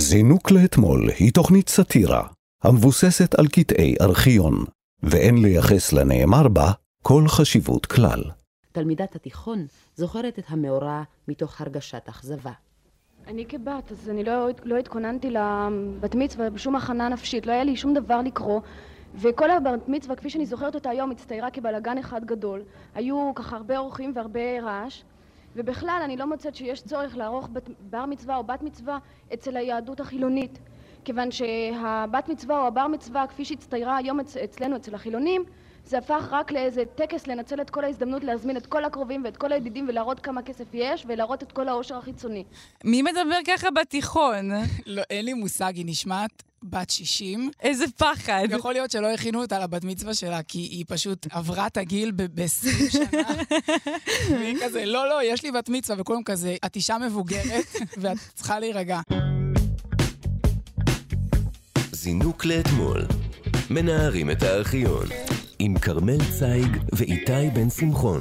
זינוק לאתמול היא תוכנית סאטירה המבוססת על קטעי ארכיון, ואין לייחס לנאמר בה כל חשיבות כלל. תלמידת התיכון זוכרת את המאורע מתוך הרגשת אכזבה. אני כבת, אז אני לא, לא התכוננתי לבת מצווה בשום הכנה נפשית, לא היה לי שום דבר לקרוא וכל הבת מצווה כפי שאני זוכרת אותה היום הצטיירה כבלאגן אחד גדול היו ככה הרבה אורחים והרבה רעש ובכלל אני לא מוצאת שיש צורך לערוך בר מצווה או בת מצווה אצל היהדות החילונית כיוון שהבת מצווה או הבר מצווה כפי שהצטיירה היום אצ- אצלנו אצל החילונים זה הפך רק לאיזה טקס לנצל את כל ההזדמנות להזמין את כל הקרובים ואת כל הידידים ולהראות כמה כסף יש ולהראות את כל העושר החיצוני. מי מדבר ככה בתיכון? לא, אין לי מושג, היא נשמעת בת 60. איזה פחד. יכול להיות שלא הכינו אותה לבת מצווה שלה, כי היא פשוט עברה את הגיל ב-20 שנה. והיא כזה, לא, לא, יש לי בת מצווה, וכולם כזה, את אישה מבוגרת, ואת צריכה להירגע. זינוק לאתמול. מנערים את הארכיון. עם כרמל צייג ואיתי בן שמחון.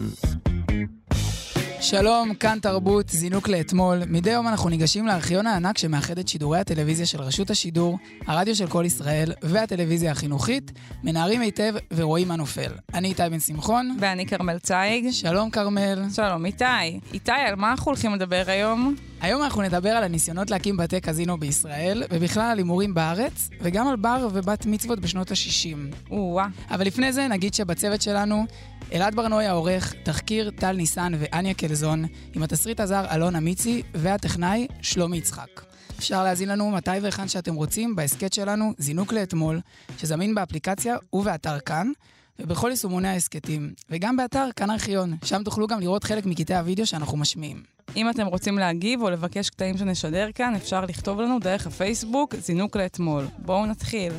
שלום, כאן תרבות, זינוק לאתמול. מדי יום אנחנו ניגשים לארכיון הענק שמאחד את שידורי הטלוויזיה של רשות השידור, הרדיו של כל ישראל והטלוויזיה החינוכית, מנערים היטב ורואים מה נופל. אני איתי בן שמחון. ואני כרמל צייג. שלום כרמל. שלום איתי. איתי, על מה אנחנו הולכים לדבר היום? היום אנחנו נדבר על הניסיונות להקים בתי קזינו בישראל, ובכלל על הימורים בארץ, וגם על בר ובת מצוות בשנות ה-60. או-אה. אבל לפני זה נגיד שבצוות שלנו, אלעד ברנועי העורך, תחקיר טל ניסן ואניה קלזון, עם התסריט הזר אלון אמיצי, והטכנאי שלומי יצחק. אפשר להזין לנו מתי והיכן שאתם רוצים בהסכת שלנו, זינוק לאתמול, שזמין באפליקציה ובאתר כאן, ובכל יישומוני ההסכתים, וגם באתר כאן ארכיון, שם תוכלו גם לראות חלק מקטעי הוידאו שאנחנו משמיעים. אם אתם רוצים להגיב או לבקש קטעים שנשדר כאן, אפשר לכתוב לנו דרך הפייסבוק, זינוק לאתמול. בואו נתחיל.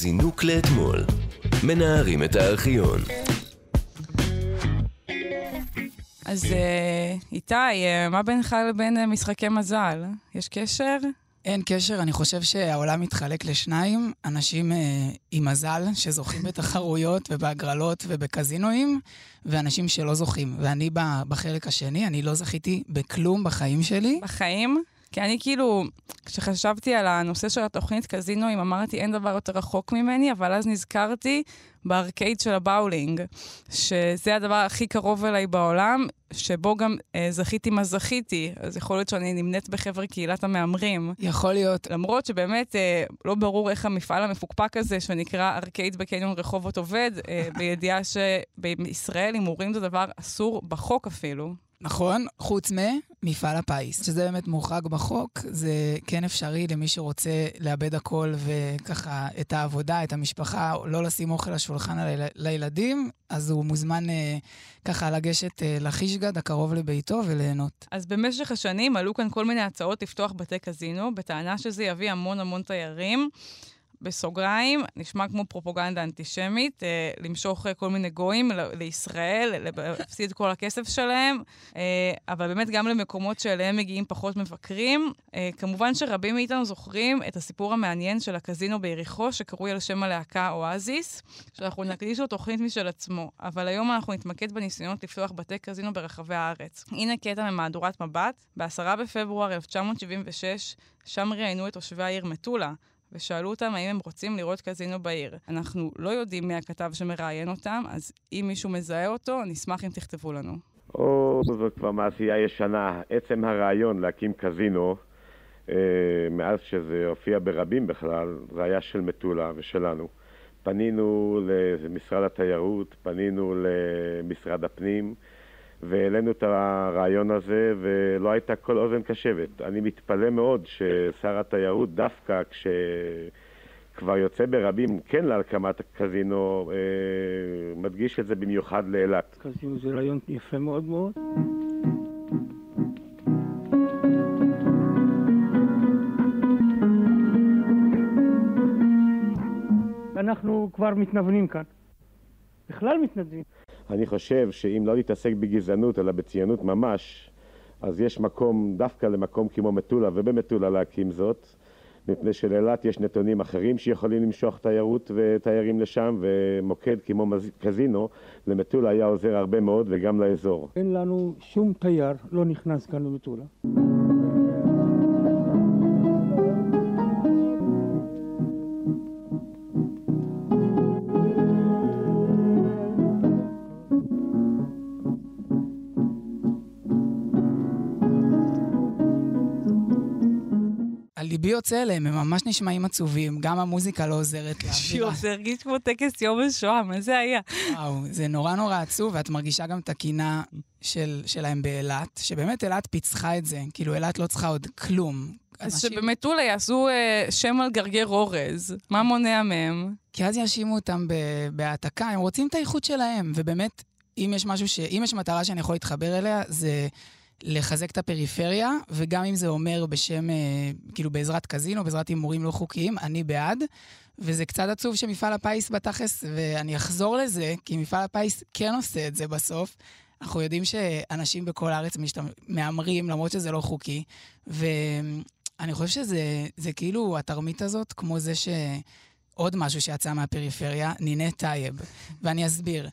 זינוק לאתמול. מנערים את הארכיון. אז אה, איתי, אה, מה בינך לבין אה, משחקי מזל? יש קשר? אין קשר, אני חושב שהעולם מתחלק לשניים, אנשים אה, עם מזל שזוכים בתחרויות ובהגרלות ובקזינואים, ואנשים שלא זוכים. ואני בחלק השני, אני לא זכיתי בכלום בחיים שלי. בחיים? כי אני כאילו, כשחשבתי על הנושא של התוכנית קזינואים, אמרתי, אין דבר יותר רחוק ממני, אבל אז נזכרתי בארקייד של הבאולינג, שזה הדבר הכי קרוב אליי בעולם, שבו גם אה, זכיתי מה זכיתי, אז יכול להיות שאני נמנית בחבר קהילת המהמרים. יכול להיות. למרות שבאמת אה, לא ברור איך המפעל המפוקפק הזה, שנקרא ארקייד בקניון רחובות עובד, אה, בידיעה שבישראל הימורים זה דבר אסור בחוק אפילו. נכון, חוץ ממפעל הפיס, שזה באמת מוחרג בחוק, זה כן אפשרי למי שרוצה לאבד הכל וככה את העבודה, את המשפחה, לא לשים אוכל לשולחן ליל... לילדים, אז הוא מוזמן אה, ככה לגשת אה, לחישגד הקרוב לביתו וליהנות. אז במשך השנים עלו כאן כל מיני הצעות לפתוח בתי קזינו, בטענה שזה יביא המון המון תיירים. בסוגריים, נשמע כמו פרופוגנדה אנטישמית, אה, למשוך אה, כל מיני גויים ל- לישראל, להפסיד כל הכסף שלהם, אה, אבל באמת גם למקומות שאליהם מגיעים פחות מבקרים. אה, כמובן שרבים מאיתנו זוכרים את הסיפור המעניין של הקזינו ביריחו, שקרוי על שם הלהקה אואזיס, שאנחנו נקדיש לו תוכנית משל עצמו, אבל היום אנחנו נתמקד בניסיונות לפתוח בתי קזינו ברחבי הארץ. הנה קטע ממהדורת מבט, ב-10 בפברואר 1976, שם ראיינו את תושבי העיר מטולה. ושאלו אותם האם הם רוצים לראות קזינו בעיר. אנחנו לא יודעים מי הכתב שמראיין אותם, אז אם מישהו מזהה אותו, נשמח אם תכתבו לנו. או, זו כבר מעשייה ישנה. עצם הרעיון להקים קזינו, אה, מאז שזה הופיע ברבים בכלל, זה היה של מטולה ושלנו. פנינו למשרד התיירות, פנינו למשרד הפנים, והעלינו את הרעיון הזה, ולא הייתה כל אוזן קשבת. אני מתפלא מאוד ששר התיירות, דווקא כשכבר יוצא ברבים כן להקמת הקזינו, אה, מדגיש את זה במיוחד לאילת. קזינו זה רעיון יפה מאוד מאוד. אנחנו כבר מתנוונים כאן. בכלל מתנדבים. אני חושב שאם לא להתעסק בגזענות אלא בציונות ממש, אז יש מקום דווקא למקום כמו מטולה ובמטולה להקים זאת, מפני שלאילת יש נתונים אחרים שיכולים למשוך תיירות ותיירים לשם, ומוקד כמו מז- קזינו למטולה היה עוזר הרבה מאוד וגם לאזור. אין לנו שום תייר לא נכנס כאן למטולה. יוצא אליהם, הם ממש נשמעים עצובים, גם המוזיקה לא עוזרת לאווירה. זה הרגיש כמו טקס יום השואה, מה זה היה? וואו, זה נורא נורא עצוב, ואת מרגישה גם את הקינה של, שלהם באילת, שבאמת אילת פיצחה את זה, כאילו אילת לא צריכה עוד כלום. אז אנשים- שבמטולה יעשו אה, שם על גרגר אורז, מה מונע מהם? כי אז יאשימו אותם בהעתקה, הם רוצים את האיכות שלהם, ובאמת, אם יש משהו ש... אם יש מטרה שאני יכול להתחבר אליה, זה לחזק את הפריפריה, וגם אם זה אומר בשם, אה, כאילו בעזרת קזינו, בעזרת הימורים לא חוקיים, אני בעד. וזה קצת עצוב שמפעל הפיס בתכלס, ואני אחזור לזה, כי מפעל הפיס כן עושה את זה בסוף. אנחנו יודעים שאנשים בכל הארץ. מהמרים, למרות שזה לא חוקי, ואני חושב שזה זה כאילו התרמית הזאת, כמו זה ש... עוד משהו שיצא מהפריפריה, נינט טייב. ואני אסביר.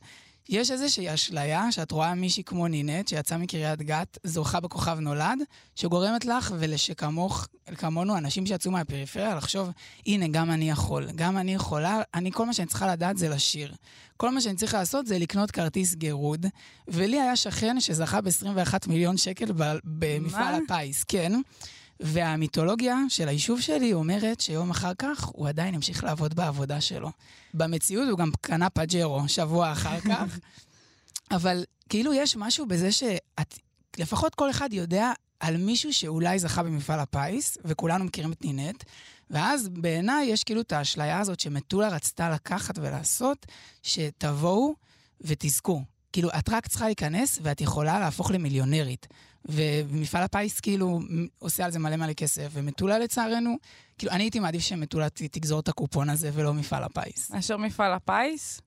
יש איזושהי אשליה שאת רואה מישהי כמו נינת, שיצאה מקריית גת, זוכה בכוכב נולד, שגורמת לך ולשכמוך, כמונו, אנשים שיצאו מהפריפריה, לחשוב, הנה, גם אני יכול, גם אני יכולה, אני, כל מה שאני צריכה לדעת זה לשיר. כל מה שאני צריכה לעשות זה לקנות כרטיס גירוד, ולי היה שכן שזכה ב-21 מיליון שקל במפעל? הפיס, כן. והמיתולוגיה של היישוב שלי אומרת שיום אחר כך הוא עדיין ימשיך לעבוד בעבודה שלו. במציאות הוא גם קנה פג'רו שבוע אחר כך, אבל כאילו יש משהו בזה שאת, לפחות כל אחד יודע על מישהו שאולי זכה במפעל הפיס, וכולנו מכירים את נינט, ואז בעיניי יש כאילו את האשליה הזאת שמטולה רצתה לקחת ולעשות, שתבואו ותזכו. כאילו, את רק צריכה להיכנס ואת יכולה להפוך למיליונרית. ומפעל הפיס כאילו עושה על זה מלא מלא כסף, ומטולה לצערנו, כאילו, אני הייתי מעדיף שמטולה תגזור את הקופון הזה ולא מפעל הפיס. מאשר מפעל הפיס?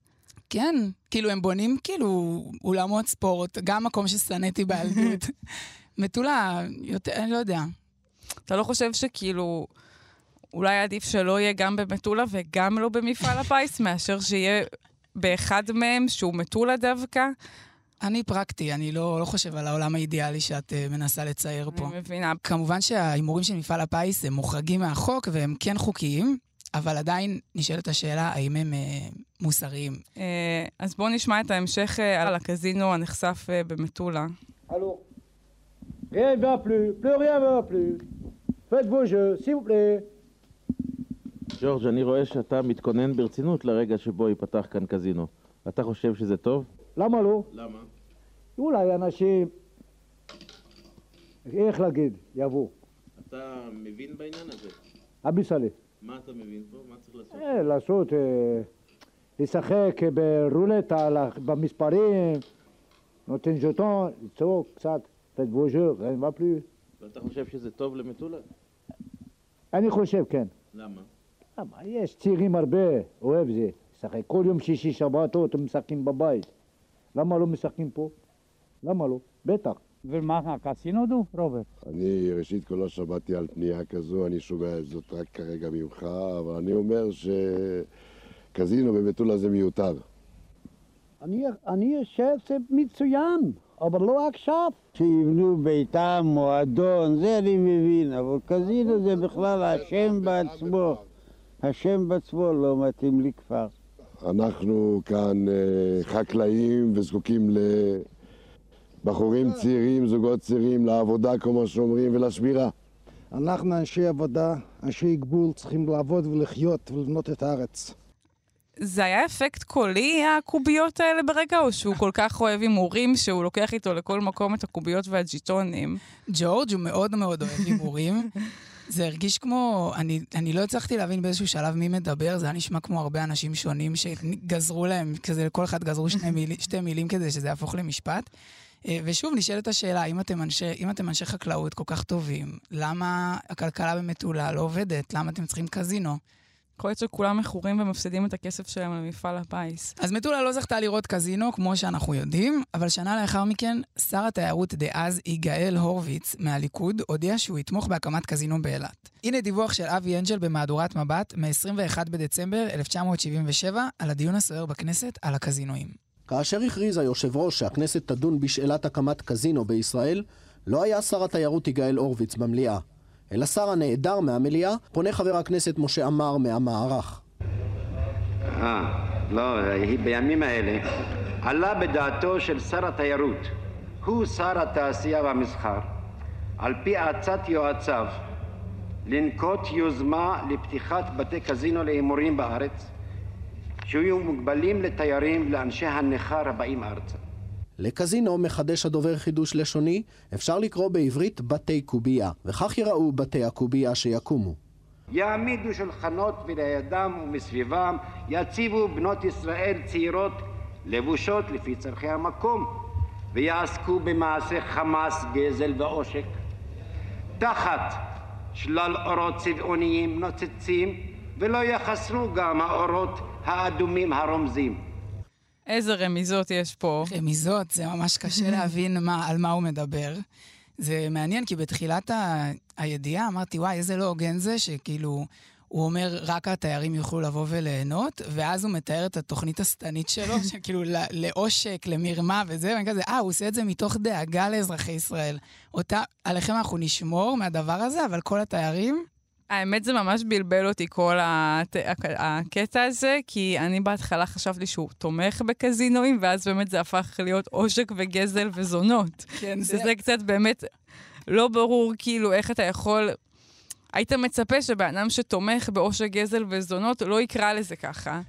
כן, כאילו, הם בונים כאילו אולמות ספורט, גם מקום ששנאתי בילדות. מטולה, יותר, אני לא יודע. אתה לא חושב שכאילו, אולי עדיף שלא יהיה גם במטולה וגם לא במפעל הפיס, מאשר שיהיה באחד מהם שהוא מטולה דווקא? אני פרקטי, אני לא, לא חושב על העולם האידיאלי שאת uh, מנסה לצייר פה. אני מבינה. כמובן שההימורים של מפעל הפיס הם מוחרגים מהחוק והם כן חוקיים, אבל עדיין נשאלת השאלה האם הם uh, מוסריים. אה, אז בואו נשמע את ההמשך אה, על הקזינו הנחשף אה, במטולה. Alors, rien ne va plus, plus rien ne va plus. Faites vos jeux, s'il vous plaît. ג'ורג', אני רואה שאתה מתכונן ברצינות לרגע שבו ייפתח כאן קזינו. אתה חושב שזה טוב? למה לא? למה? אולי אנשים, איך להגיד, יבואו. אתה מבין בעניין הזה. אביסלי. מה אתה מבין פה? מה צריך לעשות? אה, לעשות, אה, לשחק ברולטה, על ה- במספרים, נותן ז'וטון, לצעוק קצת, rien ne va plus. ואתה חושב שזה טוב למטולה? אני חושב, כן. למה? למה? יש צעירים הרבה, אוהב זה. לשחק כל יום שישי שבתות הם משחקים בבית. למה לא משחקים פה? למה לא? בטח. ומה, הקסינו דו, רוברט? אני ראשית כל לא שמעתי על פנייה כזו, אני שומע זאת רק כרגע ממך, אבל אני אומר שקזינו במטולה זה מיותר. אני, אני חושב שזה מצוין, אבל לא עכשיו. שיבנו ביתם, מועדון, זה אני מבין, אבל קזינו זה בכלל השם בעצמו. השם בעצמו לא מתאים לכפר. אנחנו כאן אה, חקלאים וזקוקים לבחורים צעירים, זוגות צעירים, לעבודה, כמו שאומרים, ולשמירה. אנחנו אנשי עבודה, אנשי גבול, צריכים לעבוד ולחיות ולבנות את הארץ. זה היה אפקט קולי, הקוביות האלה ברגע, או שהוא כל כך אוהב הימורים, שהוא לוקח איתו לכל מקום את הקוביות והג'יטונים? ג'ורג' הוא מאוד מאוד אוהב הימורים. זה הרגיש כמו, אני, אני לא הצלחתי להבין באיזשהו שלב מי מדבר, זה היה נשמע כמו הרבה אנשים שונים שגזרו להם, כזה לכל אחד גזרו שני מיל, שתי מילים כדי שזה יהפוך למשפט. אה, ושוב, נשאלת השאלה, אם אתם, אנשי, אם אתם אנשי חקלאות כל כך טובים, למה הכלכלה במטולה לא עובדת? למה אתם צריכים קזינו? יכול להיות שכולם מכורים ומפסידים את הכסף שלהם למפעל הפיס. אז מטולה לא זכתה לראות קזינו, כמו שאנחנו יודעים, אבל שנה לאחר מכן, שר התיירות דאז יגאל הורוביץ מהליכוד הודיע שהוא יתמוך בהקמת קזינו באילת. הנה דיווח של אבי אנג'ל במהדורת מבט מ-21 בדצמבר 1977 על הדיון הסוער בכנסת על הקזינואים. כאשר הכריז היושב ראש שהכנסת תדון בשאלת הקמת קזינו בישראל, לא היה שר התיירות יגאל הורוביץ במליאה. אל השר הנעדר מהמליאה פונה חבר הכנסת משה עמר מהמערך. אה, לא, בימים האלה עלה בדעתו של שר התיירות, הוא שר התעשייה והמסחר, על פי עצת יועציו, לנקוט יוזמה לפתיחת בתי קזינו להימורים בארץ, שיהיו מוגבלים לתיירים, לאנשי הנכר הבאים ארצה. לקזינו מחדש הדובר חידוש לשוני, אפשר לקרוא בעברית בתי קובייה, וכך יראו בתי הקובייה שיקומו. יעמידו שולחנות ולידם ומסביבם יציבו בנות ישראל צעירות לבושות לפי צורכי המקום ויעסקו במעשה חמאס, גזל ועושק תחת שלל אורות צבעוניים נוצצים ולא יחסרו גם האורות האדומים הרומזים. איזה רמיזות יש פה. רמיזות, זה ממש קשה להבין מה, על מה הוא מדבר. זה מעניין, כי בתחילת ה... הידיעה אמרתי, וואי, איזה לא הוגן זה, שכאילו, הוא אומר, רק התיירים יוכלו לבוא וליהנות, ואז הוא מתאר את התוכנית השטנית שלו, שכאילו לעושק, למרמה וזה, ואני כזה, אה, הוא עושה את זה מתוך דאגה לאזרחי ישראל. אותה, עליכם אנחנו נשמור מהדבר הזה, אבל כל התיירים... האמת זה ממש בלבל אותי כל הת... הקטע הזה, כי אני בהתחלה חשבתי שהוא תומך בקזינואים, ואז באמת זה הפך להיות עושק וגזל וזונות. כן, זה... שזה קצת באמת לא ברור כאילו איך אתה יכול... היית מצפה שבן אדם שתומך בעושק גזל וזונות לא יקרא לזה ככה.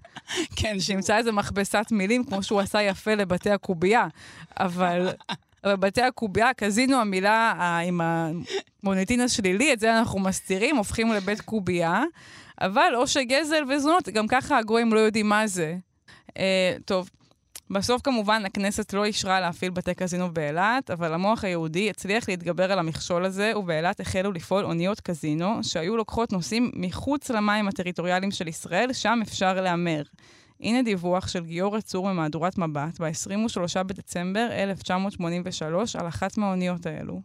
כן. שימצא איזה מכבסת מילים, כמו שהוא עשה יפה לבתי הקובייה. אבל... אבל בתי הקובייה, קזינו, המילה עם המוניטין השלילי, את זה אנחנו מסתירים, הופכים לבית קובייה. אבל עושק גזל וזונות, גם ככה הגויים לא יודעים מה זה. אה, טוב, בסוף כמובן הכנסת לא אישרה להפעיל בתי קזינו באילת, אבל המוח היהודי הצליח להתגבר על המכשול הזה, ובאילת החלו לפעול אוניות קזינו, שהיו לוקחות נוסעים מחוץ למים הטריטוריאליים של ישראל, שם אפשר להמר. הנה דיווח של גיורא צור ממהדורת מבט ב-23 בדצמבר 1983 על אחת מהאוניות האלו.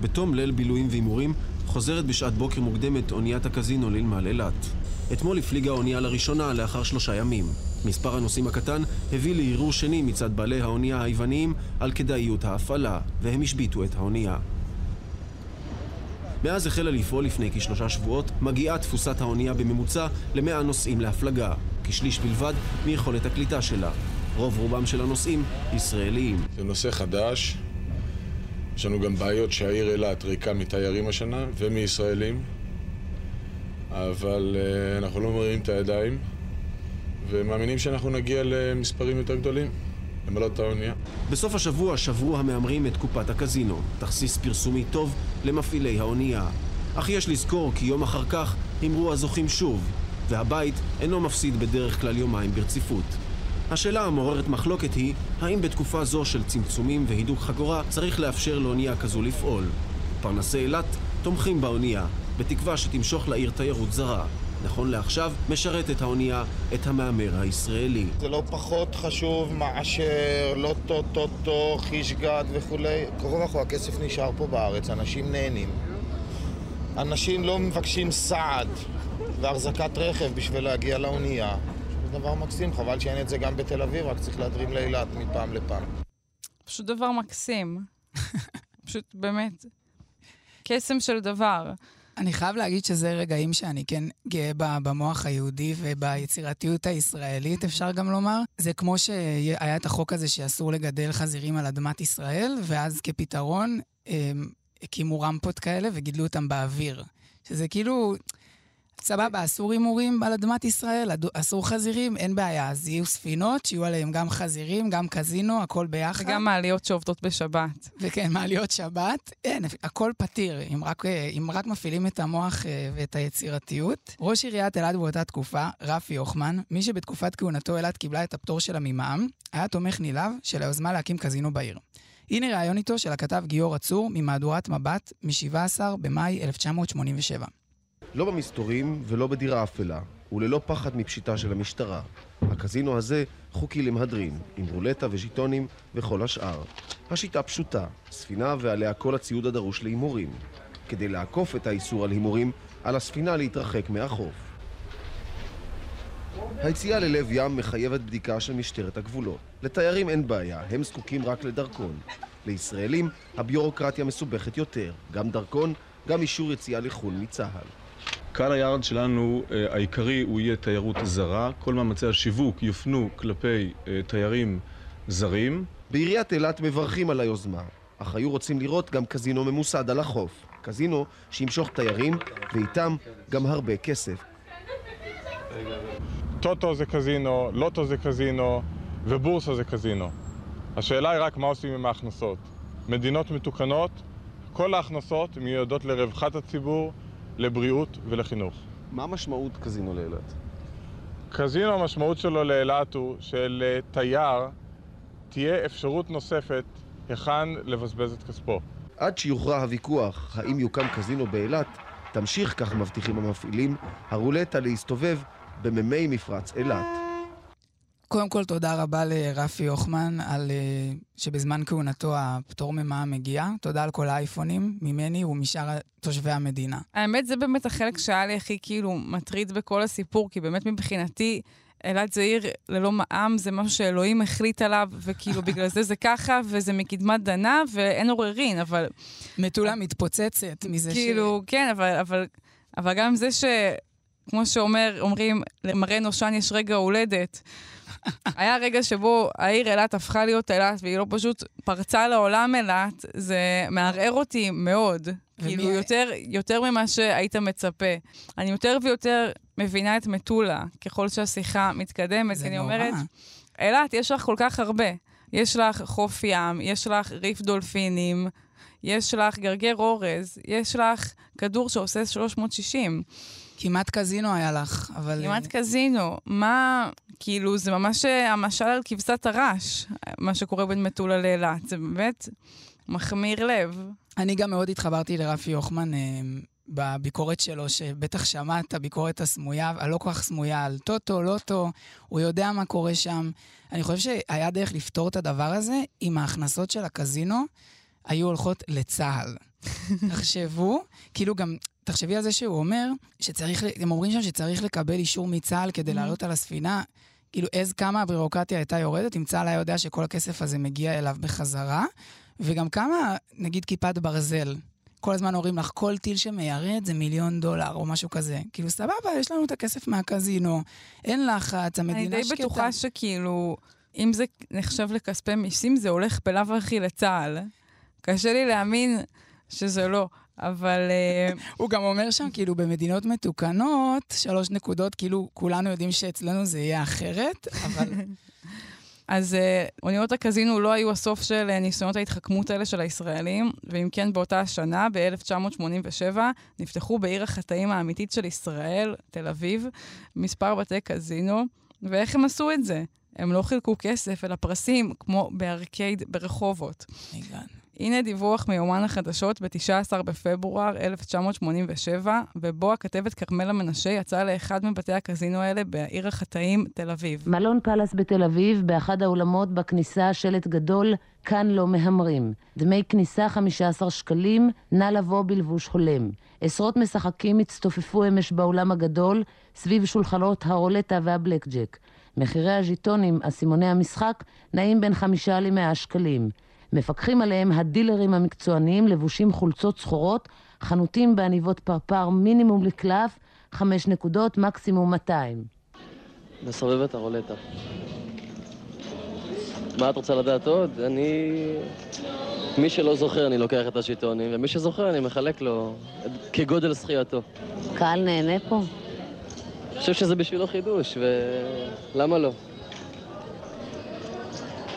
בתום ליל בילויים והימורים, חוזרת בשעת בוקר מוקדמת אוניית הקזינו לנמל אילת. אתמול הפליגה האונייה לראשונה לאחר שלושה ימים. מספר הנוסעים הקטן הביא לערעור שני מצד בעלי האונייה היווניים על כדאיות ההפעלה, והם השביתו את האונייה. מאז החלה לפעול לפני כשלושה שבועות, מגיעה תפוסת האונייה בממוצע למאה נוסעים להפלגה, כשליש בלבד מיכולת הקליטה שלה. רוב רובם של הנוסעים ישראליים. זה נושא חדש. יש לנו גם בעיות שהעיר אילת ריקה מתיירים השנה ומישראלים, אבל uh, אנחנו לא מרימים את הידיים ומאמינים שאנחנו נגיע למספרים יותר גדולים. למלא את האונייה. בסוף השבוע שברו המהמרים את קופת הקזינו, תכסיס פרסומי טוב למפעילי האונייה. אך יש לזכור כי יום אחר כך הימרו הזוכים שוב, והבית אינו מפסיד בדרך כלל יומיים ברציפות. השאלה המעוררת מחלוקת היא, האם בתקופה זו של צמצומים והידוק חגורה צריך לאפשר לאונייה כזו לפעול? פרנסי אילת תומכים באונייה, בתקווה שתמשוך לעיר תיירות זרה. נכון לעכשיו, משרתת האונייה את המהמר הישראלי. זה לא פחות חשוב מאשר לוטו, טוטו, חישגד וכולי. קרוב אחו, הכסף נשאר פה בארץ, אנשים נהנים. אנשים לא מבקשים סעד והחזקת רכב בשביל להגיע לאונייה. זה דבר מקסים, חבל שאין את זה גם בתל אביב, רק צריך להדרים לאילת מפעם לפעם. פשוט דבר מקסים. פשוט באמת, קסם של דבר. אני חייב להגיד שזה רגעים שאני כן גאה במוח היהודי וביצירתיות הישראלית, אפשר גם לומר. זה כמו שהיה את החוק הזה שאסור לגדל חזירים על אדמת ישראל, ואז כפתרון הקימו רמפות כאלה וגידלו אותם באוויר. שזה כאילו... סבבה, אסור הימורים על אדמת ישראל, אסור חזירים, אין בעיה. אז יהיו ספינות, שיהיו עליהם גם חזירים, גם קזינו, הכל ביחד. וגם מעליות שעובדות בשבת. וכן, מעליות שבת. אין, הכל פתיר, אם רק, אם רק מפעילים את המוח אה, ואת היצירתיות. ראש עיריית אלעד באותה תקופה, רפי הוחמן, מי שבתקופת כהונתו אלעד קיבלה את הפטור שלה ממע"מ, היה תומך נלהב של היוזמה להקים קזינו בעיר. הנה ראיון איתו של הכתב גיורא צור ממהדורת מבט מ-17 במאי 1987. לא במסתורים ולא בדירה אפלה, וללא פחד מפשיטה של המשטרה. הקזינו הזה חוקי למהדרין, עם רולטה וז'יטונים וכל השאר. השיטה פשוטה, ספינה ועליה כל הציוד הדרוש להימורים. כדי לעקוף את האיסור על הימורים, על הספינה להתרחק מהחוף. היציאה ללב ים מחייבת בדיקה של משטרת הגבולות. לתיירים אין בעיה, הם זקוקים רק לדרכון. לישראלים הביורוקרטיה מסובכת יותר, גם דרכון, גם אישור יציאה לחו"ל מצה"ל. קהל היעד שלנו אה, העיקרי הוא יהיה תיירות זרה. כל מאמצי השיווק יופנו כלפי אה, תיירים זרים. בעיריית אילת מברכים על היוזמה, אך היו רוצים לראות גם קזינו ממוסד על החוף. קזינו שימשוך תיירים, ואיתם גם הרבה כסף. טוטו זה קזינו, לוטו זה קזינו, ובורסה זה קזינו. השאלה היא רק מה עושים עם ההכנסות. מדינות מתוקנות, כל ההכנסות מיועדות לרווחת הציבור, לבריאות ולחינוך. מה משמעות קזינו לאילת? קזינו, המשמעות שלו לאילת הוא שלתייר תהיה אפשרות נוספת היכן לבזבז את כספו. עד שיוכרע הוויכוח האם יוקם קזינו באילת, תמשיך, כך מבטיחים המפעילים, הרולטה להסתובב במימי מפרץ אילת. קודם כל, תודה רבה לרפי הוחמן על uh, שבזמן כהונתו הפטור ממע"מ מגיע. תודה על כל האייפונים, ממני ומשאר תושבי המדינה. האמת, זה באמת החלק שהיה לי הכי כאילו מטריד בכל הסיפור, כי באמת מבחינתי... אילת זה עיר ללא מע"מ, זה משהו שאלוהים החליט עליו, וכאילו בגלל זה זה ככה, וזה מקדמת דנה, ואין עוררין, אבל... מטולה מתפוצצת מזה כאילו, ש... כאילו, כן, אבל, אבל, אבל גם זה ש... כמו שאומרים, למראה נושן יש רגע הולדת. היה רגע שבו העיר אילת הפכה להיות אילת, והיא לא פשוט פרצה לעולם אילת, זה מערער אותי מאוד. כאילו, יותר, יותר ממה שהיית מצפה. אני יותר ויותר מבינה את מטולה ככל שהשיחה מתקדמת, כי אני אומרת, אילת, יש לך כל כך הרבה. יש לך חוף ים, יש לך ריף דולפינים, יש לך גרגר אורז, יש לך כדור שעושה 360. כמעט קזינו היה לך, אבל... כמעט קזינו. מה, כאילו, זה ממש המשל על כבשת הרש, מה שקורה בין מטולה לאילת. זה באמת מחמיר לב. אני גם מאוד התחברתי לרפי הוחמן אה, בביקורת שלו, שבטח שמע את הביקורת הסמויה, הלא כל כך סמויה, על טוטו, לוטו, הוא יודע מה קורה שם. אני חושב שהיה דרך לפתור את הדבר הזה אם ההכנסות של הקזינו היו הולכות לצה"ל. תחשבו, כאילו גם, תחשבי על זה שהוא אומר שצריך, הם אומרים שם שצריך לקבל אישור מצה"ל כדי mm-hmm. לעלות על הספינה. כאילו, איזה כמה הבירוקרטיה הייתה יורדת, אם צה"ל היה יודע שכל הכסף הזה מגיע אליו בחזרה, וגם כמה, נגיד, כיפת ברזל. כל הזמן אומרים לך, כל טיל שמיירד זה מיליון דולר או משהו כזה. כאילו, סבבה, יש לנו את הכסף מהקזינו, אין לחץ, המדינה שקטה. אני די בטוחה שכאילו, אם זה נחשב לכספי מיסים, זה הולך בלאו הכי לצה"ל. קשה לי להאמין שזה לא. אבל... אה, הוא גם אומר שם, כאילו, במדינות מתוקנות, שלוש נקודות, כאילו, כולנו יודעים שאצלנו זה יהיה אחרת, אבל... אז uh, אוניות הקזינו לא היו הסוף של uh, ניסיונות ההתחכמות האלה של הישראלים, ואם כן, באותה השנה, ב-1987, נפתחו בעיר החטאים האמיתית של ישראל, תל אביב, מספר בתי קזינו, ואיך הם עשו את זה? הם לא חילקו כסף, אלא פרסים, כמו בארקייד ברחובות. הגענו. הנה דיווח מיומן החדשות ב-19 בפברואר 1987, ובו הכתבת כרמלה מנשה יצאה לאחד מבתי הקזינו האלה בעיר החטאים, תל אביב. מלון פלאס בתל אביב, באחד האולמות בכניסה שלט גדול, כאן לא מהמרים. דמי כניסה 15 שקלים, נא לבוא בלבוש הולם. עשרות משחקים הצטופפו אמש באולם הגדול, סביב שולחנות הרולטה והבלק ג'ק. מחירי הז'יטונים, אסימוני המשחק, נעים בין חמישה למאה שקלים. מפקחים עליהם הדילרים המקצועניים לבושים חולצות שחורות, חנותים בעניבות פרפר מינימום לקלף, חמש נקודות, מקסימום 200. נסובב את הרולטה. מה את רוצה לדעת עוד? אני... מי שלא זוכר אני לוקח את השיטונים, ומי שזוכר אני מחלק לו כגודל זכייתו. קהל נהנה פה? אני חושב שזה בשבילו חידוש, ולמה לא?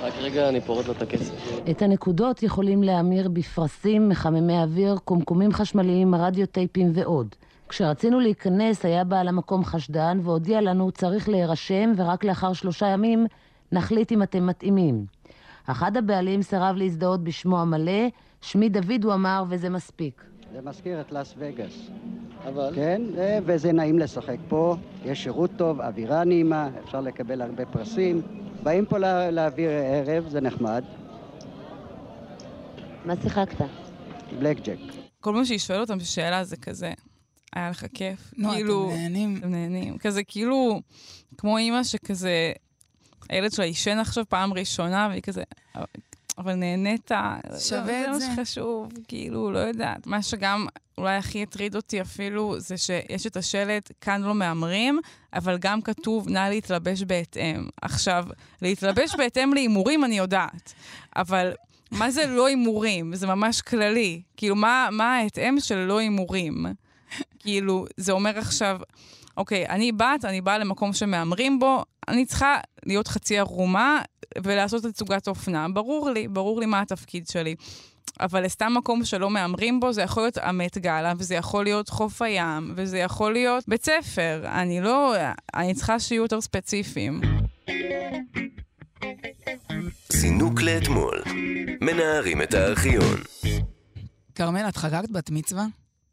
רק רגע, אני פורט לו את הכסף. את הנקודות יכולים להמיר בפרסים, מחממי אוויר, קומקומים חשמליים, רדיו טייפים ועוד. כשרצינו להיכנס, היה בעל המקום חשדן והודיע לנו צריך להירשם ורק לאחר שלושה ימים נחליט אם אתם מתאימים. אחד הבעלים סירב להזדהות בשמו המלא, שמי דוד הוא אמר וזה מספיק. זה מזכיר את לאס וגאס. אבל? כן, וזה נעים לשחק פה, יש שירות טוב, אווירה נעימה, אפשר לקבל הרבה פרסים. באים פה לה, להעביר ערב, זה נחמד. מה שיחקת? בלק ג'ק. כל מה שהיא שואלת אותם שאלה זה כזה, היה לך כיף? נו, כאילו, אתם נהנים. אתם נהנים. כזה כאילו, כמו אימא שכזה, הילד שלה עישן עכשיו פעם ראשונה, והיא כזה, אבל נהנית, שווה את זה. זה מה שחשוב, כאילו, לא יודעת. מה שגם אולי הכי הטריד אותי אפילו, זה שיש את השלט, כאן לא מהמרים, אבל גם כתוב, נא להתלבש בהתאם. עכשיו, להתלבש בהתאם להימורים אני יודעת, אבל מה זה לא הימורים? זה ממש כללי. כאילו, מה, מה ההתאם של לא הימורים? כאילו, זה אומר עכשיו, אוקיי, אני בת, אני באה למקום שמהמרים בו, אני צריכה להיות חצי ערומה ולעשות תצוגת אופנה. ברור לי, ברור לי מה התפקיד שלי. אבל לסתם מקום שלא מהמרים בו, זה יכול להיות המת גאלה, וזה יכול להיות חוף הים, וזה יכול להיות בית ספר. אני לא... אני צריכה שיהיו יותר ספציפיים. זינוק לאתמול. מנערים את הארכיון. כרמל, את חגגת בת מצווה?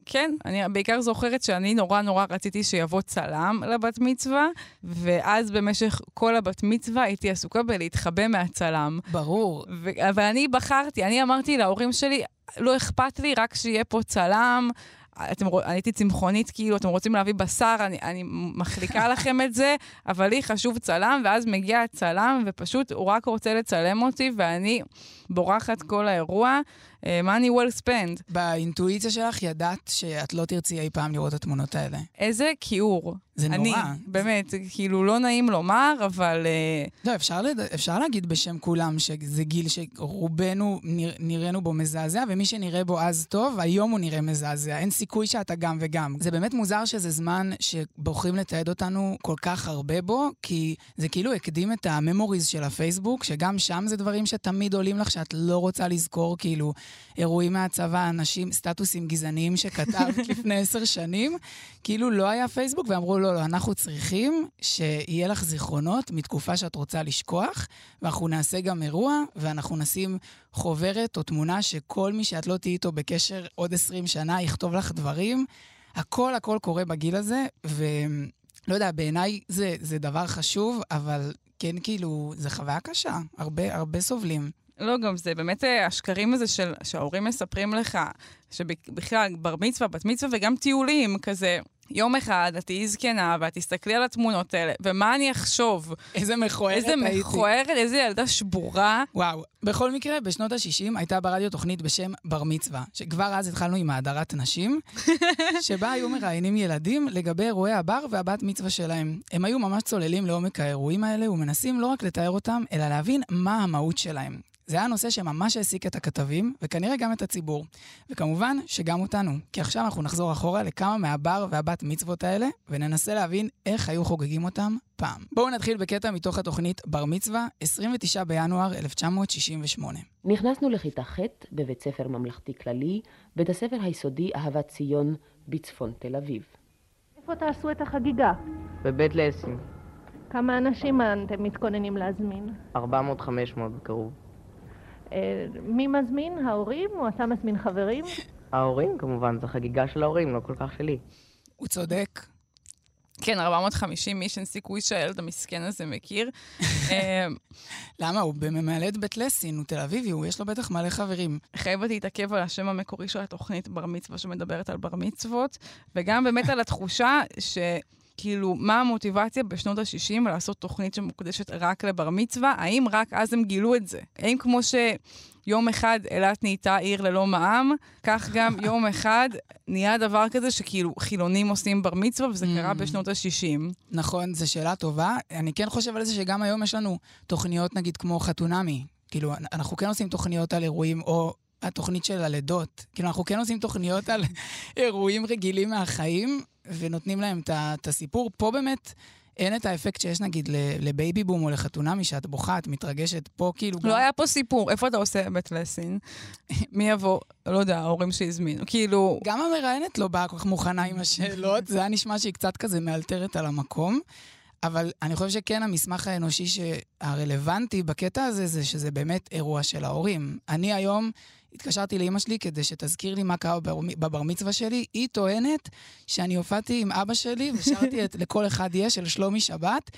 כן, אני בעיקר זוכרת שאני נורא נורא רציתי שיבוא צלם לבת מצווה, ואז במשך כל הבת מצווה הייתי עסוקה בלהתחבא מהצלם. ברור. ו- אבל אני בחרתי, אני אמרתי להורים שלי, לא אכפת לי, רק שיהיה פה צלם. אתם, רוצ- הייתי צמחונית, כאילו, אתם רוצים להביא בשר, אני, אני מחליקה לכם את זה, אבל לי חשוב צלם, ואז מגיע הצלם, ופשוט הוא רק רוצה לצלם אותי, ואני בורחת כל האירוע. Uh, money well spent. באינטואיציה שלך ידעת שאת לא תרצי אי פעם לראות את התמונות האלה. איזה כיעור. זה נורא. אני, באמת, זה כאילו לא נעים לומר, אבל... אה, לא, אפשר, לד... אפשר להגיד בשם כולם שזה גיל שרובנו נרא... נראינו בו מזעזע, ומי שנראה בו אז טוב, היום הוא נראה מזעזע. אין סיכוי שאתה גם וגם. זה באמת מוזר שזה זמן שבוחרים לתעד אותנו כל כך הרבה בו, כי זה כאילו הקדים את הממוריז של הפייסבוק, שגם שם זה דברים שתמיד עולים לך, שאת לא רוצה לזכור, כאילו, אירועים מהצבא, אנשים, סטטוסים גזעניים שכתבת לפני עשר שנים, כאילו לא היה פייסבוק, ואמרו, לא, לא, אנחנו צריכים שיהיה לך זיכרונות מתקופה שאת רוצה לשכוח, ואנחנו נעשה גם אירוע, ואנחנו נשים חוברת או תמונה שכל מי שאת לא תהיי איתו בקשר עוד 20 שנה יכתוב לך דברים. הכל הכל קורה בגיל הזה, ולא יודע, בעיניי זה, זה דבר חשוב, אבל כן, כאילו, זה חוויה קשה. הרבה, הרבה סובלים. לא, גם זה באמת אה, השקרים הזה של, שההורים מספרים לך, שבכלל בר מצווה, בת מצווה וגם טיולים, כזה, יום אחד את תהיי זקנה ואת תסתכלי על התמונות האלה, ומה אני אחשוב? איזה מכוערת איזה הייתי. מכוערת, איזה ילדה שבורה. וואו. בכל מקרה, בשנות ה-60 הייתה ברדיו תוכנית בשם בר מצווה, שכבר אז התחלנו עם האדרת נשים, שבה היו מראיינים ילדים לגבי אירועי הבר והבת מצווה שלהם. הם היו ממש צוללים לעומק האירועים האלה ומנסים לא רק לתאר אותם, אלא להבין מה המהות שלהם. זה היה נושא שממש העסיק את הכתבים, וכנראה גם את הציבור. וכמובן שגם אותנו, כי עכשיו אנחנו נחזור אחורה לכמה מהבר והבת מצוות האלה, וננסה להבין איך היו חוגגים אותם פעם. בואו נתחיל בקטע מתוך התוכנית בר מצווה, 29 בינואר 1968. נכנסנו לכיתה ח' בבית ספר ממלכתי כללי, בית הספר היסודי אהבת ציון בצפון תל אביב. איפה תעשו את החגיגה? בבית לסין, כמה אנשים אתם מתכוננים להזמין? 400-500 בקרוב. אה, מי מזמין? ההורים או אתה מזמין חברים? ההורים כמובן, זו חגיגה של ההורים, לא כל כך שלי. הוא צודק. כן, 450 איש, אין סיכוי שהילד המסכן הזה מכיר. אה, למה? הוא בממלאת בית לסין, הוא תל אביבי, הוא יש לו בטח מלא חברים. חייבת להתעכב על השם המקורי של התוכנית בר מצווה שמדברת על בר מצוות, וגם באמת על התחושה ש... כאילו, מה המוטיבציה בשנות ה-60 לעשות תוכנית שמוקדשת רק לבר מצווה? האם רק אז הם גילו את זה? האם כמו שיום אחד אילת נהייתה עיר ללא מע"מ, כך גם יום אחד נהיה דבר כזה שכאילו חילונים עושים בר מצווה, וזה קרה בשנות ה-60. נכון, זו שאלה טובה. אני כן חושב על זה שגם היום יש לנו תוכניות, נגיד, כמו חתונמי. כאילו, אנחנו כן עושים תוכניות על אירועים, או התוכנית של הלידות. כאילו, אנחנו כן עושים תוכניות על אירועים רגילים מהחיים, ונותנים להם את הסיפור. פה באמת... אין את האפקט שיש נגיד לבייבי בום או לחתונמי, שאת בוכה, את מתרגשת. פה כאילו... לא גם... היה פה סיפור. איפה אתה עושה בית לסין? מי יבוא? לא יודע, ההורים שהזמינו. כאילו... גם המראיינת לא באה כל כך מוכנה עם השאלות, זה היה נשמע שהיא קצת כזה מאלתרת על המקום. אבל אני חושב שכן המסמך האנושי הרלוונטי בקטע הזה, זה שזה באמת אירוע של ההורים. אני היום התקשרתי לאימא שלי כדי שתזכיר לי מה קרה בבר, בבר מצווה שלי. היא טוענת שאני הופעתי עם אבא שלי ושרתי את לכל אחד יש של שלומי שבת.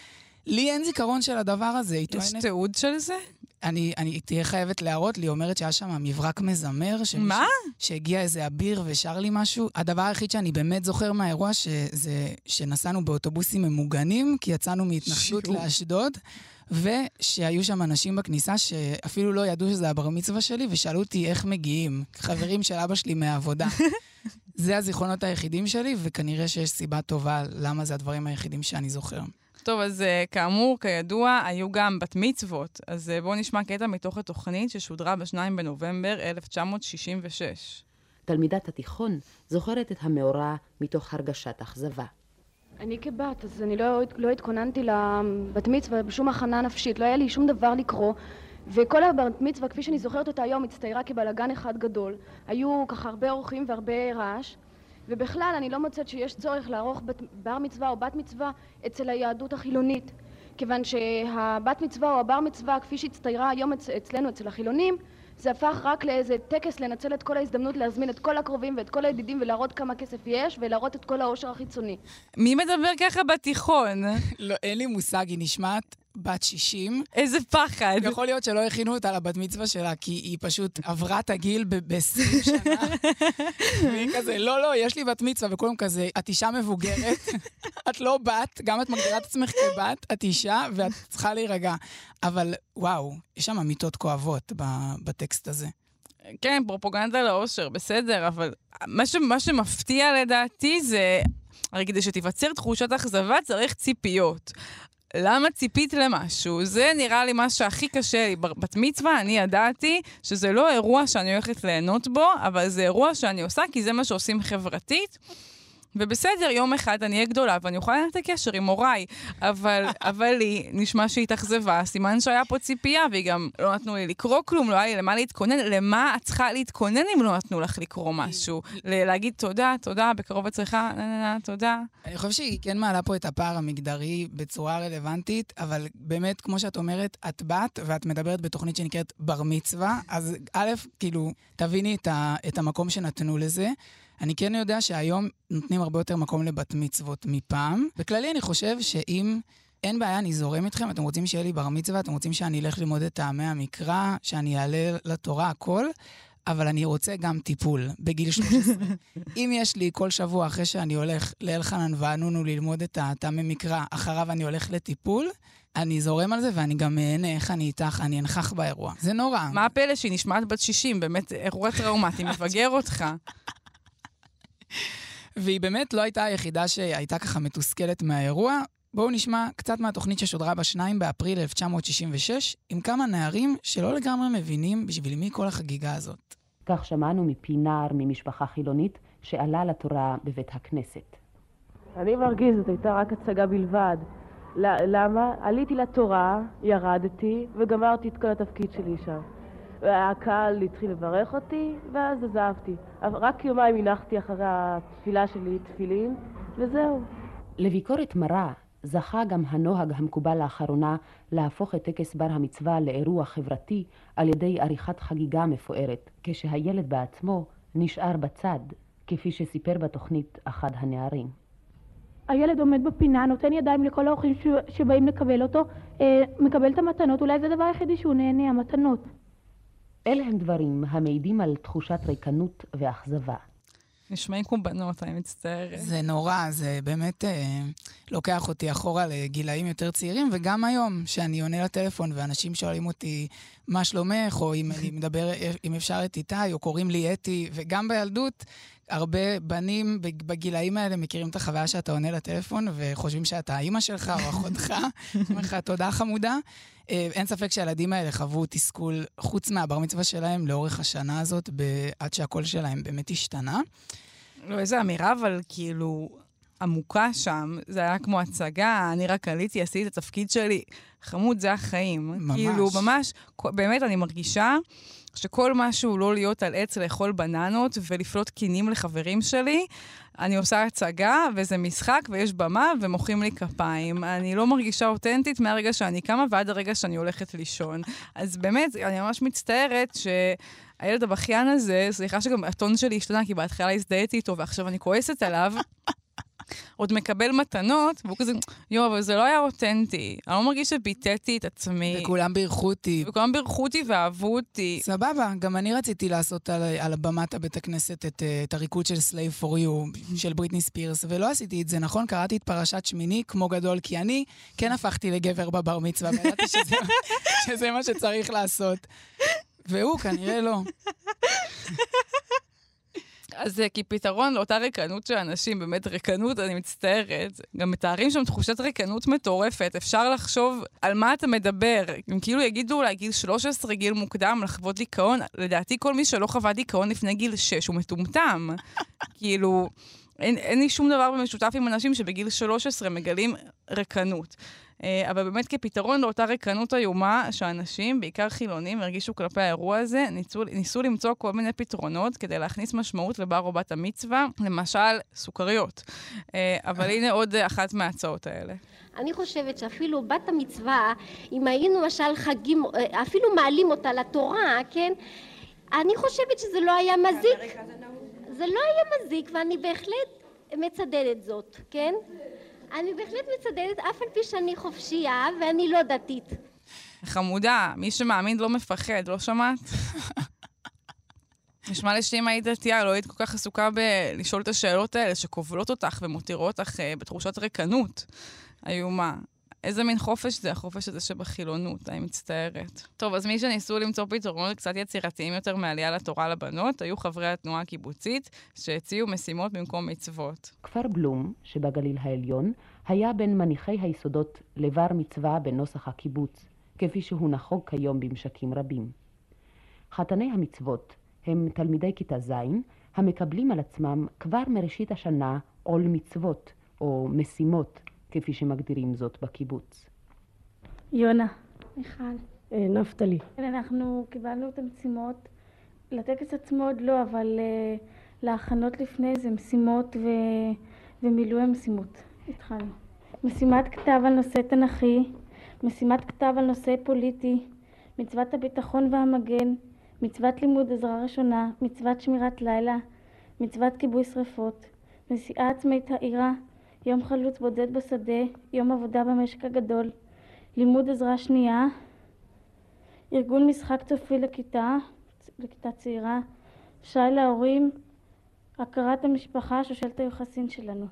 לי אין זיכרון של הדבר הזה. היא יש תיעוד של זה? אני, אני תהיה חייבת להראות לי, אומרת שהיה שם מברק מזמר. מה? שהגיע איזה אביר ושר לי משהו. הדבר היחיד שאני באמת זוכר מהאירוע, שזה שנסענו באוטובוסים ממוגנים, כי יצאנו מהתנחלות לאשדוד. ושהיו שם אנשים בכניסה שאפילו לא ידעו שזה הבר מצווה שלי, ושאלו אותי איך מגיעים. חברים של אבא שלי מהעבודה. זה הזיכרונות היחידים שלי, וכנראה שיש סיבה טובה למה זה הדברים היחידים שאני זוכר. טוב, אז אה, כאמור, כידוע, היו גם בת מצוות. אז אה, בואו נשמע קטע מתוך התוכנית ששודרה ב-2 בנובמבר 1966. תלמידת התיכון זוכרת את המאורע מתוך הרגשת אכזבה. אני כבת, אז אני לא, לא התכוננתי לבת מצווה בשום הכנה נפשית, לא היה לי שום דבר לקרוא. וכל הבת מצווה, כפי שאני זוכרת אותה היום, הצטיירה כבלאגן אחד גדול. היו ככה הרבה אורחים והרבה רעש, ובכלל אני לא מוצאת שיש צורך לערוך בת, בר מצווה או בת מצווה אצל היהדות החילונית, כיוון שהבת מצווה או הבר מצווה, כפי שהצטיירה היום אצ, אצלנו, אצל החילונים, זה הפך רק לאיזה טקס לנצל את כל ההזדמנות להזמין את כל הקרובים ואת כל הידידים ולהראות כמה כסף יש ולהראות את כל העושר החיצוני. מי מדבר ככה בתיכון? לא, אין לי מושג, היא נשמעת בת 60. איזה פחד. יכול להיות שלא הכינו אותה לבת מצווה שלה, כי היא פשוט עברה את הגיל ב-20 שנה. והיא כזה, לא, לא, יש לי בת מצווה, וכולם כזה, את אישה מבוגרת, את לא בת, גם את מגדירה את עצמך כבת, את אישה, ואת צריכה להירגע. אבל וואו, יש שם אמיתות כואבות בטקסט הזה. כן, פרופוגנדה לאושר, בסדר, אבל מה, ש, מה שמפתיע לדעתי זה, הרי כדי שתיווצר תחושת אכזבה צריך ציפיות. למה ציפית למשהו? זה נראה לי מה שהכי קשה לי. בת מצווה, אני ידעתי שזה לא אירוע שאני הולכת ליהנות בו, אבל זה אירוע שאני עושה כי זה מה שעושים חברתית. ובסדר, יום אחד אני אהיה גדולה ואני אוכל לנהל את הקשר עם הוריי. אבל, אבל לי נשמע שהיא התאכזבה, סימן שהיה פה ציפייה, והיא גם לא נתנו לי לקרוא כלום, לא היה לי למה להתכונן. למה את צריכה להתכונן אם לא נתנו לך לקרוא משהו? להגיד תודה, תודה, בקרוב אצלך, נה נה נה, תודה. אני חושב שהיא כן מעלה פה את הפער המגדרי בצורה רלוונטית, אבל באמת, כמו שאת אומרת, את בת ואת מדברת בתוכנית שנקראת בר מצווה, אז א', כאילו, תביני את, ה, את המקום שנתנו לזה. אני כן יודע שהיום נותנים הרבה יותר מקום לבת מצוות מפעם. בכללי אני חושב שאם אין בעיה, אני זורם איתכם, אתם רוצים שיהיה לי בר מצווה, אתם רוצים שאני אלך ללמוד את טעמי המקרא, שאני אעלה לתורה, הכל, אבל אני רוצה גם טיפול בגיל 13. אם יש לי כל שבוע אחרי שאני הולך לאלחנן וענונו ללמוד את הטעמי מקרא, אחריו אני הולך לטיפול, אני זורם על זה ואני גם מהנה איך אני איתך, אני אנכח באירוע. זה נורא. מה הפלא שהיא נשמעת בת 60? באמת, אירוע טראומטי, מבגר אותך. והיא באמת לא הייתה היחידה שהייתה ככה מתוסכלת מהאירוע. בואו נשמע קצת מהתוכנית ששודרה ב-2 באפריל 1966, עם כמה נערים שלא לגמרי מבינים בשביל מי כל החגיגה הזאת. כך שמענו מפי נער ממשפחה חילונית שעלה לתורה בבית הכנסת. אני מרגיז, זאת הייתה רק הצגה בלבד. למה? עליתי לתורה, ירדתי וגמרתי את כל התפקיד שלי שם. והקהל התחיל לברך אותי, ואז עזבתי. רק יומיים הנחתי אחרי התפילה שלי תפילין, וזהו. לביקורת מרה זכה גם הנוהג המקובל לאחרונה להפוך את טקס בר המצווה לאירוע חברתי על ידי עריכת חגיגה מפוארת, כשהילד בעצמו נשאר בצד, כפי שסיפר בתוכנית אחד הנערים. הילד עומד בפינה, נותן ידיים לכל האורחים שבאים לקבל אותו, אה, מקבל את המתנות, אולי זה הדבר היחידי שהוא נהנה, המתנות. אלה הם דברים המעידים על תחושת ריקנות ואכזבה. נשמעים כמו בנות, אני מצטערת. זה נורא, זה באמת אה, לוקח אותי אחורה לגילאים יותר צעירים, וגם היום, שאני עונה לטלפון ואנשים שואלים אותי מה שלומך, או אם אני מדבר, אם אפשר את איתי, או קוראים לי אתי, וגם בילדות, הרבה בנים בגילאים האלה מכירים את החוויה שאתה עונה לטלפון, וחושבים שאתה האימא שלך או אחותך, אומר לך, תודה חמודה. אה, אין ספק שהילדים האלה חוו תסכול, חוץ מהבר מצווה שלהם, לאורך השנה הזאת, עד שהקול שלהם באמת השתנה. לא, איזה אמירה, אבל כאילו, עמוקה שם, זה היה כמו הצגה, אני רק עליתי, עשיתי את התפקיד שלי. חמוד, זה החיים. ממש. כאילו, ממש, באמת, אני מרגישה שכל משהו לא להיות על עץ לאכול בננות ולפלוט קינים לחברים שלי, אני עושה הצגה, וזה משחק, ויש במה, ומוחאים לי כפיים. אני לא מרגישה אותנטית מהרגע שאני קמה ועד הרגע שאני הולכת לישון. אז באמת, אני ממש מצטערת ש... הילד הבכיין הזה, סליחה שגם הטון שלי השתנה, כי בהתחלה הזדהיתי איתו ועכשיו אני כועסת עליו. עוד מקבל מתנות, והוא כזה, יואו, אבל זה לא היה אותנטי. אני לא מרגיש שביטאתי את עצמי. וכולם בירכו אותי. וכולם בירכו אותי ואהבו אותי. סבבה, גם אני רציתי לעשות על, על במת הבית הכנסת את, את הריקוד של Slave for You של בריטני ספירס, ולא עשיתי את זה, נכון? קראתי את פרשת שמיני כמו גדול, כי אני כן הפכתי לגבר בבר מצווה, וידעתי שזה, שזה מה שצריך לעשות. והוא כנראה לא. אז אה, כפתרון לאותה ריקנות של אנשים, באמת ריקנות, אני מצטערת, גם מתארים שם תחושת ריקנות מטורפת. אפשר לחשוב על מה אתה מדבר. אם כאילו יגידו אולי גיל 13, גיל מוקדם, לחוות דיכאון, לדעתי כל מי שלא חווה דיכאון לפני גיל 6 הוא מטומטם. כאילו... אין, אין לי שום דבר במשותף עם אנשים שבגיל 13 מגלים ריקנות. אה, אבל באמת כפתרון לאותה ריקנות איומה שאנשים, בעיקר חילונים, הרגישו כלפי האירוע הזה, ניסו, ניסו למצוא כל מיני פתרונות כדי להכניס משמעות לבר או בת המצווה, למשל סוכריות. אה, אבל הנה עוד אחת מההצעות האלה. אני חושבת שאפילו בת המצווה, אם היינו למשל חגים, אה, אפילו מעלים אותה לתורה, כן? אני חושבת שזה לא היה מזיק. זה לא היה מזיק ואני בהחלט מצדדת זאת, כן? אני בהחלט מצדדת אף על פי שאני חופשייה ואני לא דתית. חמודה, מי שמאמין לא מפחד, לא שמעת? נשמע לי שאם היית דתייה, לא היית כל כך עסוקה בלשאול את השאלות האלה שכובלות אותך ומותירות אותך אה, בתחושת ריקנות איומה. איזה מין חופש זה החופש הזה שבחילונות, אני מצטערת. טוב, אז מי שניסו למצוא פתרונות קצת יצירתיים יותר מעלייה לתורה לבנות, היו חברי התנועה הקיבוצית, שהציעו משימות במקום מצוות. כפר בלום, שבגליל העליון, היה בין מניחי היסודות לבר מצווה בנוסח הקיבוץ, כפי שהוא נחוג כיום במשקים רבים. חתני המצוות הם תלמידי כיתה ז', המקבלים על עצמם כבר מראשית השנה עול מצוות, או משימות, כפי שמגדירים זאת בקיבוץ. יונה. מיכל. אה, נפתלי. אנחנו קיבלנו את המשימות, לטקס עצמו עוד לא, אבל uh, להכנות לפני זה משימות ו... ומילוי המשימות. התחלנו. משימת כתב על נושא תנכי, משימת כתב על נושא פוליטי, מצוות הביטחון והמגן, מצוות לימוד עזרה ראשונה, מצוות שמירת לילה, מצוות כיבוי שרפות, נסיעה עצמאית העירה, יום חלוץ בודד בשדה, יום עבודה במשק הגדול, לימוד עזרה שנייה, ארגון משחק צופי לכיתה, לכיתה צעירה, שי להורים, הכרת המשפחה, שושלת היוחסין שלנו.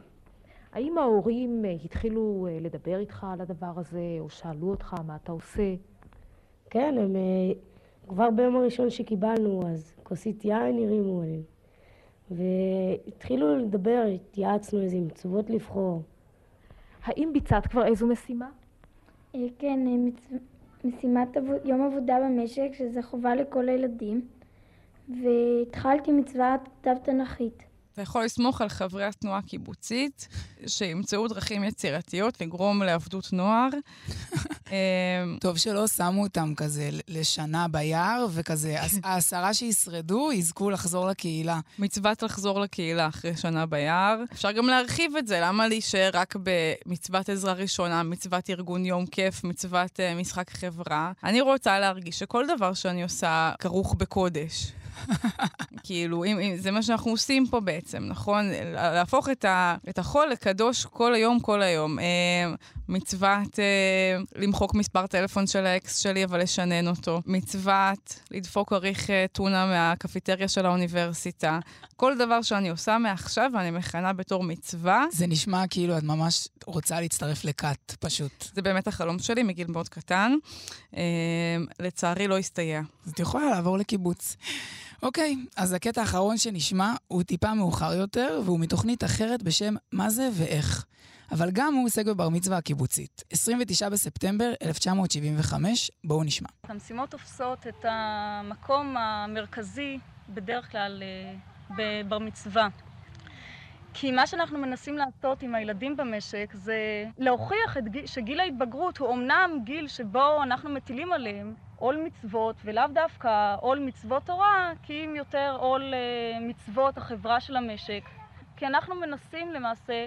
האם ההורים אה, התחילו אה, לדבר איתך על הדבר הזה, או שאלו אותך מה אתה עושה? כן, הם אה, כבר ביום הראשון שקיבלנו, אז כוסית יין הרימו עליהם. והתחילו לדבר, התייעצנו איזה מצוות לבחור. האם ביצעת כבר איזו משימה? כן, משימת יום עבודה במשק, שזה חובה לכל הילדים, והתחלתי מצוות כתב תנכית. אתה יכול לסמוך על חברי התנועה הקיבוצית, שימצאו דרכים יצירתיות לגרום לעבדות נוער. אמ, טוב שלא שמו אותם כזה לשנה ביער, וכזה העשרה שישרדו יזכו לחזור לקהילה. מצוות לחזור לקהילה אחרי שנה ביער. אפשר גם להרחיב את זה, למה להישאר רק במצוות עזרה ראשונה, מצוות ארגון יום כיף, מצוות uh, משחק חברה? אני רוצה להרגיש שכל דבר שאני עושה כרוך בקודש. כאילו, אם, אם, זה מה שאנחנו עושים פה בעצם, נכון? להפוך את, ה, את החול לקדוש כל היום, כל היום. אה, מצוות אה, למחוק מספר טלפון של האקס שלי, אבל לשנן אותו. מצוות לדפוק אריך אה, טונה מהקפיטריה של האוניברסיטה. כל דבר שאני עושה מעכשיו, ואני מכנה בתור מצווה. זה נשמע כאילו את ממש רוצה להצטרף לכת, פשוט. זה באמת החלום שלי מגיל מאוד קטן. אה, לצערי לא הסתייע. אז את יכולה לעבור לקיבוץ. אוקיי, אז הקטע האחרון שנשמע הוא טיפה מאוחר יותר, והוא מתוכנית אחרת בשם מה זה ואיך. אבל גם הוא עוסק בבר מצווה הקיבוצית. 29 בספטמבר 1975, בואו נשמע. המשימות תופסות את המקום המרכזי בדרך כלל אה, בבר מצווה. כי מה שאנחנו מנסים לעשות עם הילדים במשק זה להוכיח את גיל, שגיל ההתבגרות הוא אומנם גיל שבו אנחנו מטילים עליהם עול מצוות, ולאו דווקא עול מצוות תורה, כי אם יותר עול אה, מצוות החברה של המשק. כי אנחנו מנסים למעשה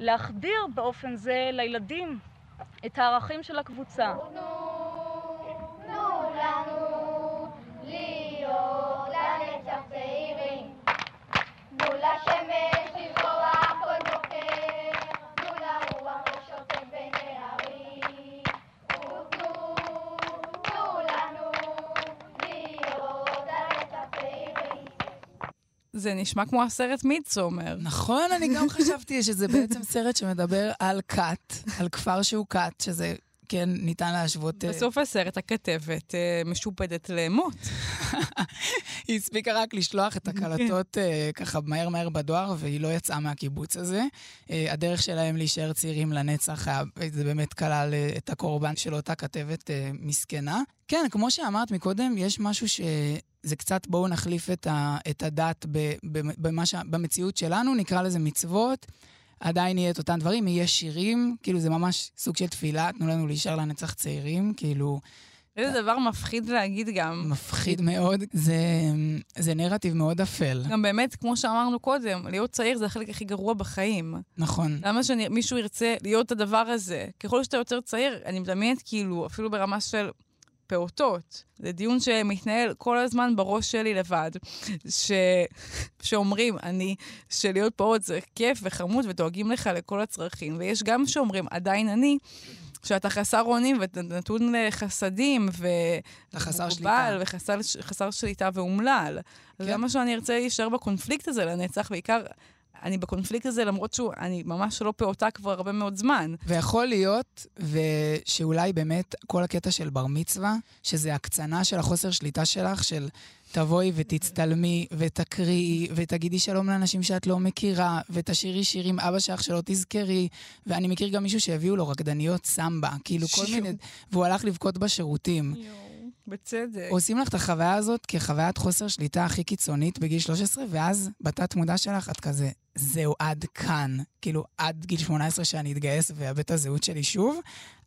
להחדיר באופן זה לילדים את הערכים של הקבוצה. תנו לנו להיות לנצח זה נשמע כמו הסרט מידסומר. נכון, אני גם חשבתי שזה בעצם סרט שמדבר על כת, על כפר שהוא כת, שזה כן ניתן להשוות... אה, בסוף הסרט הכתבת אה, משופדת למות. היא הספיקה רק לשלוח את הקלטות אה, ככה מהר מהר בדואר, והיא לא יצאה מהקיבוץ הזה. אה, הדרך שלהם להישאר צעירים לנצח, היה- זה באמת כלל אה, את הקורבן של אותה כתבת אה, מסכנה. כן, כמו שאמרת מקודם, יש משהו ש... זה קצת בואו נחליף את, ה, את הדת ב, ב, ש, במציאות שלנו, נקרא לזה מצוות. עדיין יהיה את אותם דברים, יהיה שירים, כאילו זה ממש סוג של תפילה, תנו לנו להישאר לנצח צעירים, כאילו... איזה דבר מפחיד להגיד גם. מפחיד מאוד, זה, זה נרטיב מאוד אפל. גם באמת, כמו שאמרנו קודם, להיות צעיר זה החלק הכי גרוע בחיים. נכון. למה שמישהו ירצה להיות את הדבר הזה? ככל שאתה יותר צעיר, אני מדמיינת כאילו, אפילו ברמה של פעוטות. זה דיון שמתנהל כל הזמן בראש שלי לבד. ש... שאומרים, אני, שלהיות פעוט זה כיף וחמוד ודואגים לך לכל הצרכים. ויש גם שאומרים, עדיין אני, שאתה חסר אונים ונתון לחסדים, ומוגבל, וחסר חסר שליטה ואומלל. כן. למה שאני ארצה להישאר בקונפליקט הזה לנצח, בעיקר... אני בקונפליקט הזה, למרות שאני ממש לא פעוטה כבר הרבה מאוד זמן. ויכול להיות, ושאולי באמת כל הקטע של בר מצווה, שזה הקצנה של החוסר שליטה שלך, של תבואי ותצטלמי, ותקריאי, ותגידי שלום לאנשים שאת לא מכירה, ותשאירי שיר עם אבא שלך שלא תזכרי. ואני מכיר גם מישהו שהביאו לו רקדניות סמבה, כאילו כל מיני... והוא הלך לבכות בשירותים. בצדק. עושים לך את החוויה הזאת כחוויית חוסר שליטה הכי קיצונית בגיל 13, ואז בתת מודע שלך את כזה, זהו, עד כאן. כאילו, עד גיל 18 שאני אתגייס ואאבד את הזהות שלי שוב,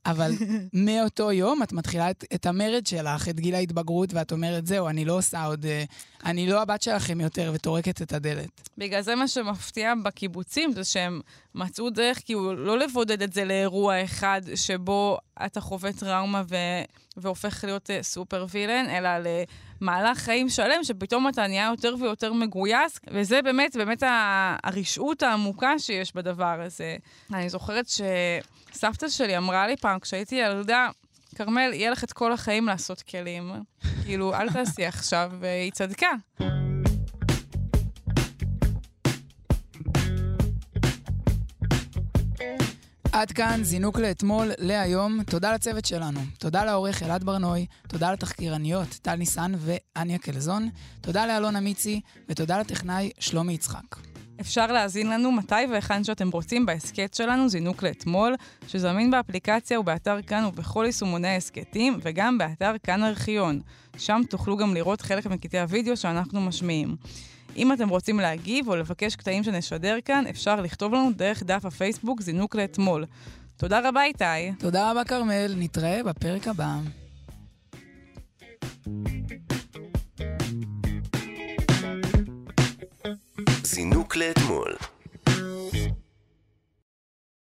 אבל מאותו יום את מתחילה את, את המרד שלך, את גיל ההתבגרות, ואת אומרת, זהו, אני לא עושה עוד... אה, אני לא הבת שלכם יותר, וטורקת את הדלת. בגלל זה מה שמפתיע בקיבוצים זה שהם מצאו דרך כאילו לא לבודד את זה לאירוע אחד שבו אתה חווה טראומה ו... והופך להיות uh, סופר וילן, אלא למהלך חיים שלם שפתאום אתה נהיה יותר ויותר מגויס, וזה באמת, באמת. הרשעות העמוקה שיש בדבר הזה. אני זוכרת שסבתא שלי אמרה לי פעם, כשהייתי ילדה, כרמל, יהיה לך את כל החיים לעשות כלים. כאילו, אל תעשי עכשיו, והיא צדקה. עד כאן זינוק לאתמול, להיום. תודה לצוות שלנו. תודה לעורך אלעד ברנוי, תודה לתחקירניות טל ניסן ואניה קלזון, תודה לאלונה מיצי, ותודה לטכנאי שלומי יצחק. אפשר להאזין לנו מתי והיכן שאתם רוצים בהסכת שלנו, זינוק לאתמול, שזמין באפליקציה ובאתר כאן ובכל יישומוני ההסכתים, וגם באתר כאן ארכיון. שם תוכלו גם לראות חלק מקטעי הוידאו שאנחנו משמיעים. אם אתם רוצים להגיב או לבקש קטעים שנשדר כאן, אפשר לכתוב לנו דרך דף הפייסבוק זינוק לאתמול. תודה רבה, איתי. תודה רבה, כרמל. נתראה בפרק הבא. זינוק לאתמול